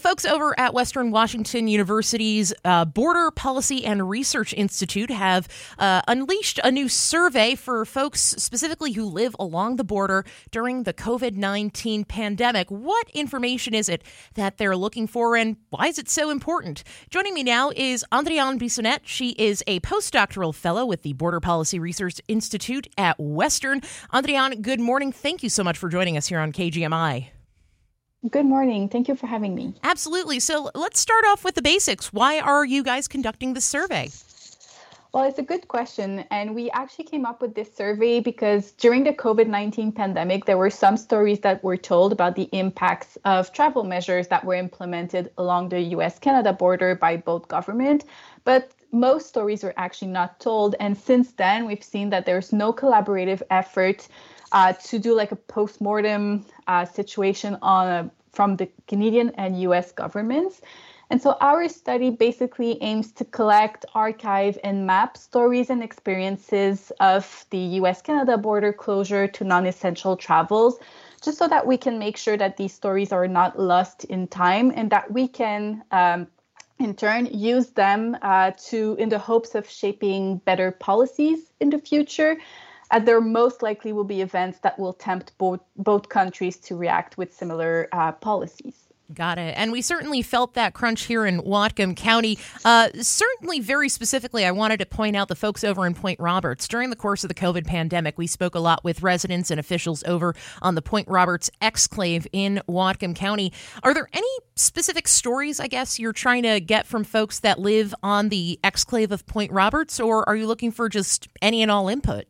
folks over at Western Washington University's uh, Border Policy and Research Institute have uh, unleashed a new survey for folks specifically who live along the border during the COVID 19 pandemic. What information is it that they're looking for, and why is it so important? Joining me now is Andréanne Bissonette. She is a postdoctoral fellow with the Border Policy Research Institute at Western. Andréanne, good morning. Thank you so much for joining us here on KGMI. Good morning. Thank you for having me. Absolutely. So let's start off with the basics. Why are you guys conducting this survey? Well, it's a good question. And we actually came up with this survey because during the COVID 19 pandemic, there were some stories that were told about the impacts of travel measures that were implemented along the US Canada border by both government. But most stories were actually not told. And since then, we've seen that there's no collaborative effort uh, to do like a post-mortem uh, situation on a, from the Canadian and US governments. And so our study basically aims to collect, archive, and map stories and experiences of the US Canada border closure to non essential travels, just so that we can make sure that these stories are not lost in time and that we can. Um, in turn, use them uh, to, in the hopes of shaping better policies in the future there most likely will be events that will tempt both, both countries to react with similar uh, policies. Got it. And we certainly felt that crunch here in Whatcom County. Uh, certainly, very specifically, I wanted to point out the folks over in Point Roberts. During the course of the COVID pandemic, we spoke a lot with residents and officials over on the Point Roberts exclave in Whatcom County. Are there any specific stories, I guess, you're trying to get from folks that live on the exclave of Point Roberts, or are you looking for just any and all input?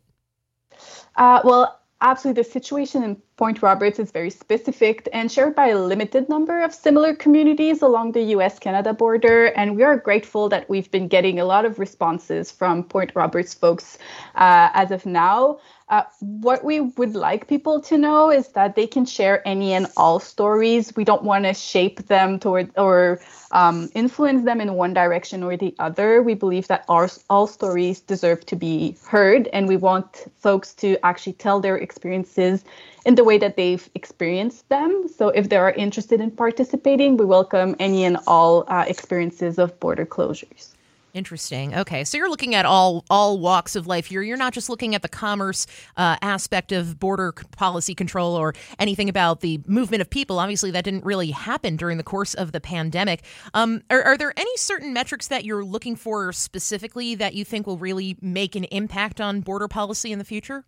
Uh, well, absolutely. The situation in Point Roberts is very specific and shared by a limited number of similar communities along the US Canada border. And we are grateful that we've been getting a lot of responses from Point Roberts folks uh, as of now. Uh, what we would like people to know is that they can share any and all stories. We don't want to shape them toward or um, influence them in one direction or the other. We believe that our, all stories deserve to be heard, and we want folks to actually tell their experiences in the way that they've experienced them. So, if they are interested in participating, we welcome any and all uh, experiences of border closures. Interesting. Okay, so you're looking at all all walks of life here. You're not just looking at the commerce uh, aspect of border policy control or anything about the movement of people. Obviously, that didn't really happen during the course of the pandemic. Um, are, are there any certain metrics that you're looking for specifically that you think will really make an impact on border policy in the future?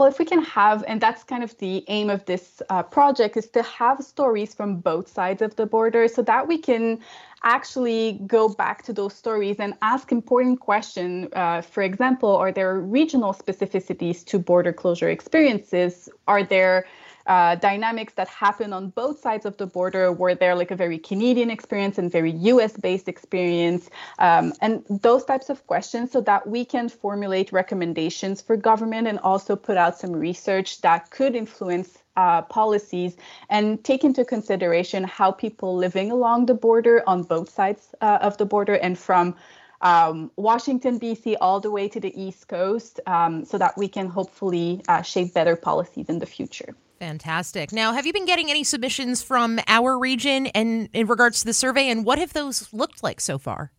Well, if we can have, and that's kind of the aim of this uh, project, is to have stories from both sides of the border so that we can actually go back to those stories and ask important questions. Uh, for example, are there regional specificities to border closure experiences? Are there uh, dynamics that happen on both sides of the border where they're like a very Canadian experience and very US based experience, um, and those types of questions so that we can formulate recommendations for government and also put out some research that could influence uh, policies and take into consideration how people living along the border on both sides uh, of the border and from um, Washington, D.C., all the way to the East Coast, um, so that we can hopefully uh, shape better policies in the future. Fantastic. Now, have you been getting any submissions from our region and in regards to the survey, and what have those looked like so far?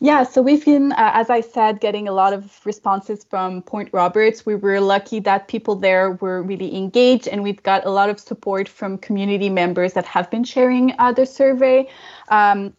Yeah, so we've been, uh, as I said, getting a lot of responses from Point Roberts. We were lucky that people there were really engaged, and we've got a lot of support from community members that have been sharing uh, the survey. Um,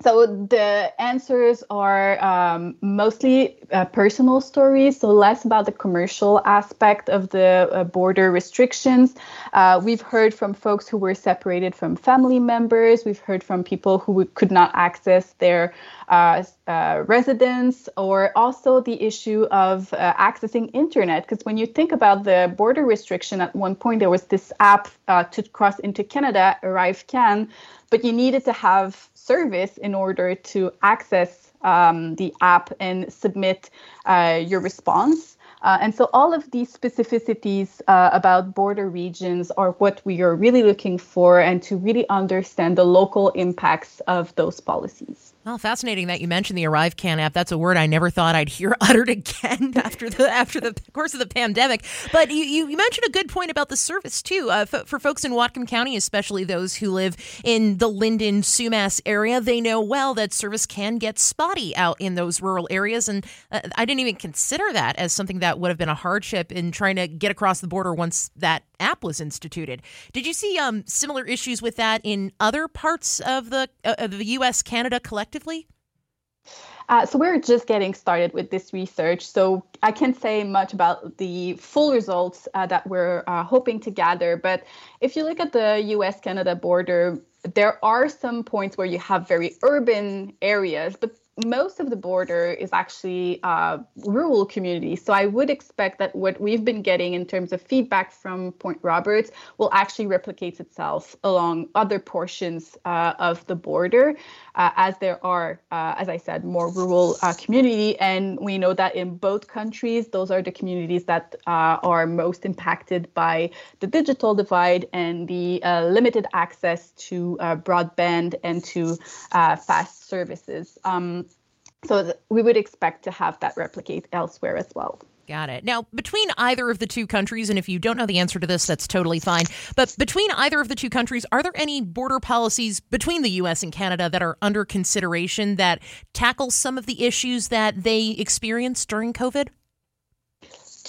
so the answers are um, mostly uh, personal stories, so less about the commercial aspect of the uh, border restrictions. Uh, we've heard from folks who were separated from family members. We've heard from people who could not access their uh, uh, residence, or also the issue of uh, accessing internet. Because when you think about the border restriction, at one point there was this app to cross into Canada, ArriveCAN, but you needed to have service in order to access um, the app and submit uh, your response. Uh, and so all of these specificities uh, about border regions are what we are really looking for and to really understand the local impacts of those policies. Well, fascinating that you mentioned the ArriveCAN app. That's a word I never thought I'd hear uttered again after the after the course of the pandemic. But you, you, mentioned a good point about the service too. Uh, f- for folks in Whatcom County, especially those who live in the Lynden Sumas area, they know well that service can get spotty out in those rural areas, and uh, I didn't even consider that as something that would have been a hardship in trying to get across the border once that app was instituted. Did you see um, similar issues with that in other parts of the uh, of the U.S. Canada collectively? Uh, so we're just getting started with this research, so I can't say much about the full results uh, that we're uh, hoping to gather. But if you look at the U.S.-Canada border, there are some points where you have very urban areas, but most of the border is actually uh, rural communities. So I would expect that what we've been getting in terms of feedback from Point Roberts will actually replicate itself along other portions uh, of the border, uh, as there are, uh, as I said, more rural uh, community. And we know that in both countries, those are the communities that uh, are most impacted by the digital divide and the limited access to broadband and to fast services. Um, so th- we would expect to have that replicate elsewhere as well. Got it. Now, between either of the two countries, and if you don't know the answer to this, that's totally fine. But between either of the two countries, are there any border policies between the U.S. and Canada that are under consideration that tackle some of the issues that they experienced during COVID?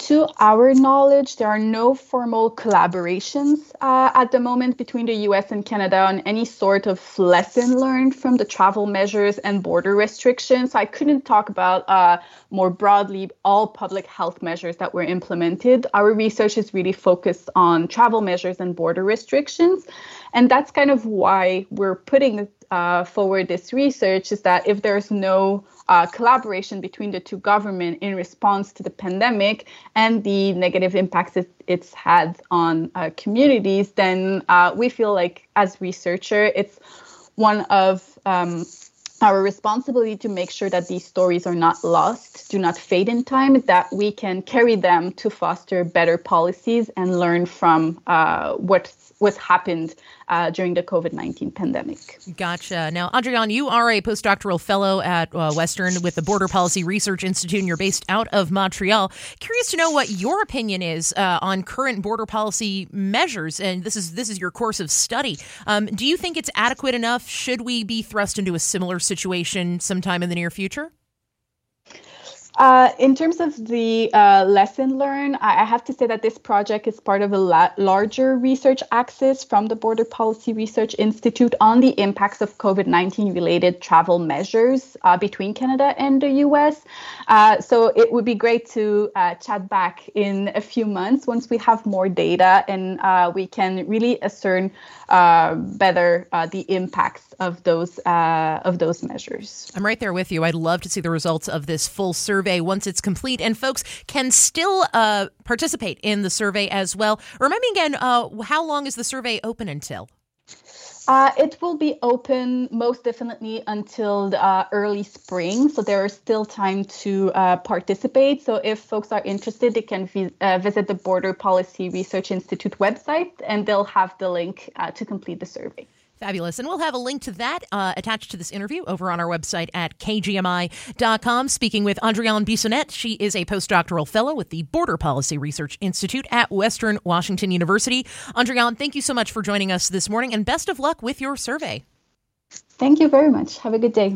To our knowledge, there are no formal collaborations uh, at the moment between the US and Canada on any sort of lesson learned from the travel measures and border restrictions. So I couldn't talk about uh, more broadly all public health measures that were implemented. Our research is really focused on travel measures and border restrictions. And that's kind of why we're putting uh, forward this research is that if there's no uh, collaboration between the two governments in response to the pandemic and the negative impacts it, it's had on uh, communities, then uh, we feel like as researcher, it's one of um, our responsibility to make sure that these stories are not lost, do not fade in time, that we can carry them to foster better policies and learn from uh, what was happened uh, during the COVID 19 pandemic. Gotcha. Now, Andréanne, you are a postdoctoral fellow at uh, Western with the Border Policy Research Institute, and you're based out of Montreal. Curious to know what your opinion is uh, on current border policy measures, and this is this is your course of study. Um, do you think it's adequate enough? Should we be thrust into a similar situation sometime in the near future? Uh, in terms of the uh, lesson learned, I have to say that this project is part of a la- larger research axis from the Border Policy Research Institute on the impacts of COVID 19 related travel measures uh, between Canada and the US. Uh, so it would be great to uh, chat back in a few months once we have more data and we can really discern better the impacts of those of those measures. I'm right there with you. I'd love to see the results of this full survey survey once it's complete, and folks can still uh, participate in the survey as well. Remind me again, uh, how long is the survey open until? Uh, it will be open most definitely until uh, early spring, so there is still time to uh, participate. So if folks are interested, they can vi- uh, visit the Border Policy Research Institute website, and they'll have the link uh, to complete the survey. Fabulous. And we'll have a link to that uh, attached to this interview over on our website at kgmi.com. Speaking with Andréanne Bissonette, she is a postdoctoral fellow with the Border Policy Research Institute at Western Washington University. Andréanne, thank you so much for joining us this morning and best of luck with your survey. Thank you very much. Have a good day.